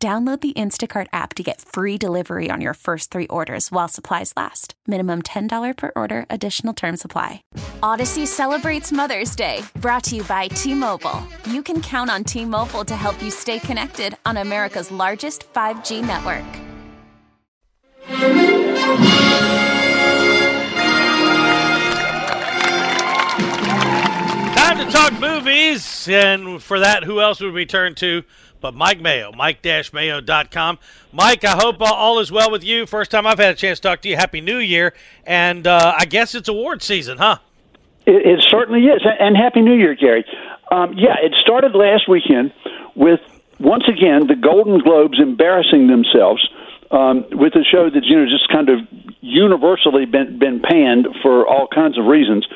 Download the Instacart app to get free delivery on your first three orders while supplies last. Minimum $10 per order, additional term supply. Audacy celebrates Mother's Day, brought to you by T Mobile. You can count on T Mobile to help you stay connected on America's largest 5G network. Time to talk movies, and for that, who else would we turn to? But Mike Mayo, mike-mayo.com. Mike, I hope all is well with you. First time I've had a chance to talk to you. Happy New Year. And uh, I guess it's award season, huh? It, it certainly is. And Happy New Year, Gary. Um, yeah, it started last weekend with, once again, the Golden Globes embarrassing themselves um, with a show that's, you know, just kind of universally been, been panned for all kinds of reasons.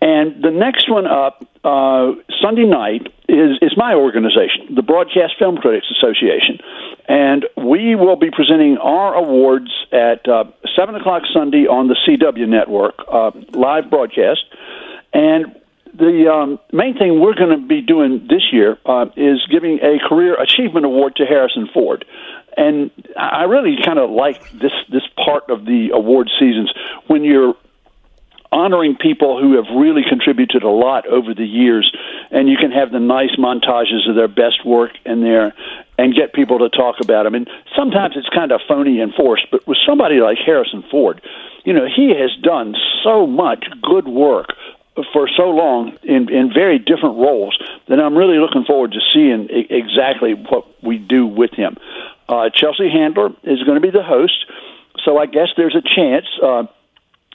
And the next one up, uh, Sunday night, is, is my organization, the Broadcast Film Critics Association. And we will be presenting our awards at uh, 7 o'clock Sunday on the CW network, uh, live broadcast. And the um, main thing we're going to be doing this year uh, is giving a Career Achievement Award to Harrison Ford. And I really kind of like this this part of the award seasons when you're honoring people who have really contributed a lot over the years, and you can have the nice montages of their best work in there and get people to talk about them. And sometimes it's kind of phony and forced, but with somebody like Harrison Ford, you know, he has done so much good work for so long in in very different roles that I'm really looking forward to seeing exactly what we do with him. Uh, Chelsea Handler is going to be the host, so I guess there's a chance. Uh,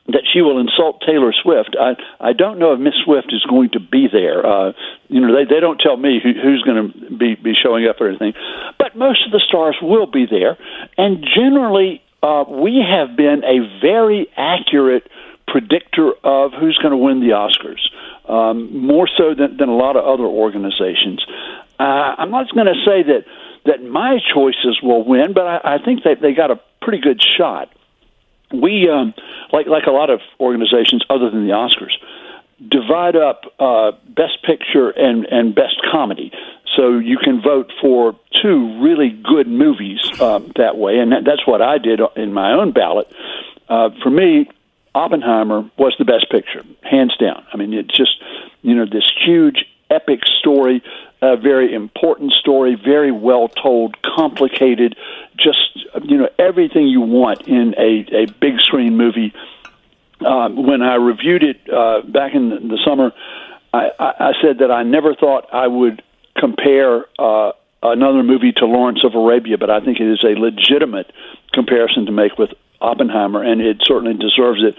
that she will insult Taylor Swift. I I don't know if Miss Swift is going to be there. Uh, you know, they they don't tell me who, who's going to be be showing up or anything, but most of the stars will be there, and generally uh, we have been a very accurate predictor of who's going to win the Oscars, um, more so than, than a lot of other organizations. Uh, I'm not going to say that that my choices will win, but I, I think that they got a pretty good shot we um, like like a lot of organizations other than the Oscars divide up uh, best picture and and best comedy. So you can vote for two really good movies um, that way. And that, that's what I did in my own ballot. Uh, for me Oppenheimer was the best picture hands down. I mean it's just you know this huge epic story a very important story, very well told, complicated, just you know everything you want in a, a big screen movie. Uh, when I reviewed it uh, back in the, summer, I, I said that I never thought I would compare uh, another movie to Lawrence of Arabia, but I think it is a legitimate comparison to make with Oppenheimer, and it certainly deserves it.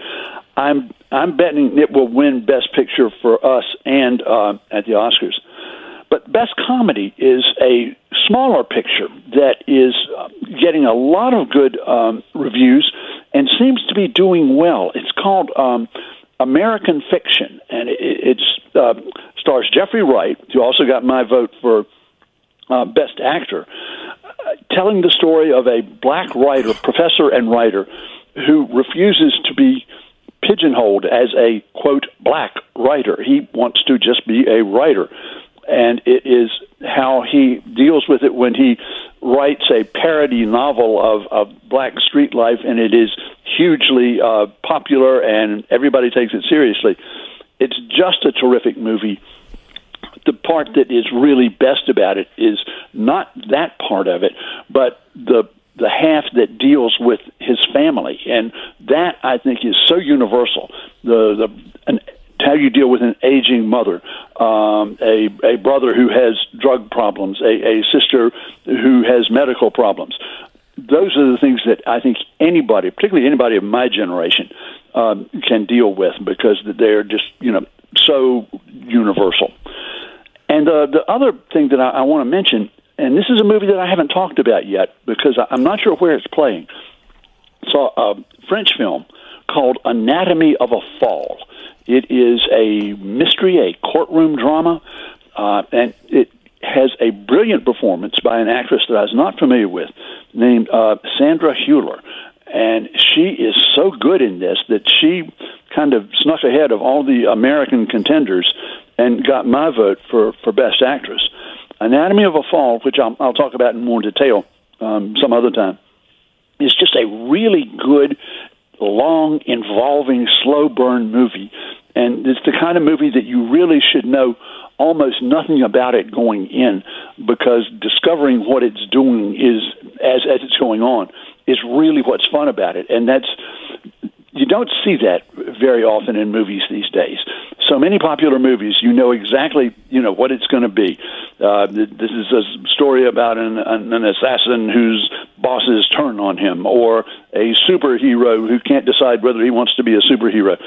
I'm I'm betting it will win Best Picture for us and uh, at the Oscars. But Best Comedy is a smaller picture that is getting a lot of good um, reviews and seems to be doing well. It's called um, American Fiction, and it it's, uh, stars Jeffrey Wright, who also got my vote for uh, Best Actor, uh, telling the story of a black writer, professor, and writer who refuses to be pigeonholed as a quote black writer. He wants to just be a writer and it is how he deals with it when he writes a parody novel of, of black street life, and it is hugely uh, popular, and everybody takes it seriously. It's just a terrific movie. The part that is really best about it is not that part of it, but the the half that deals with his family, and that I think is so universal. The the an how you deal with an aging mother, um, a a brother who has drug problems, a, a sister who has medical problems. Those are the things that I think anybody, particularly anybody of my generation, um, can deal with because they're just you know so universal. And uh, the other thing that I, I want to mention and this is a movie that I haven't talked about yet because I'm not sure where it's playing. Saw a French film called Anatomy of a Fall. It is a mystery, a courtroom drama, uh, and it has a brilliant performance by an actress that I was not familiar with, named uh, Sandra Hüller. And she is so good in this that she kind of snuck ahead of all the American contenders and got my vote for, for Best Actress. Anatomy of a Fall, which I'll, I'll talk about in more detail um, some other time, is just a really good, long, involving, slow burn movie. And it's the kind of movie that you really should know almost nothing about it going in because discovering what it's doing is as as it's going on is really what's fun about it and that's you don't see that very often in movies these days. So many popular movies, you know exactly you know what it's going to be. Uh, this is a story about an, an assassin whose bosses turn on him, or a superhero who can't decide whether he wants to be a superhero.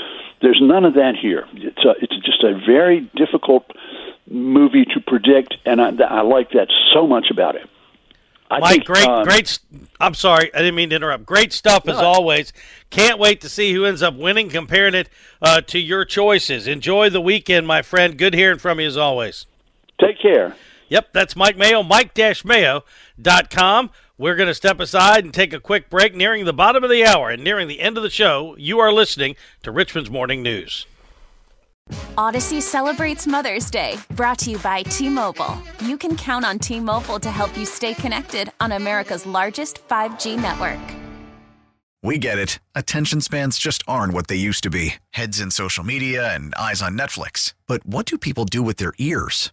There's none of that here. It's a, it's just a very difficult movie to predict, and I, I like that so much about it. I Mike, think, great, um, great. I'm sorry, I didn't mean to interrupt. Great stuff no, as always. Can't wait to see who ends up winning. Comparing it uh, to your choices. Enjoy the weekend, my friend. Good hearing from you as always. Take care. Yep, that's Mike Mayo. Mike-Mayo.com. We're going to step aside and take a quick break. Nearing the bottom of the hour and nearing the end of the show, you are listening to Richmond's Morning News. Audacy celebrates Mother's Day, brought to you by T Mobile. You can count on T Mobile to help you stay connected on America's largest 5G network. We get it. Attention spans just aren't what they used to be heads in social media and eyes on Netflix. But what do people do with their ears?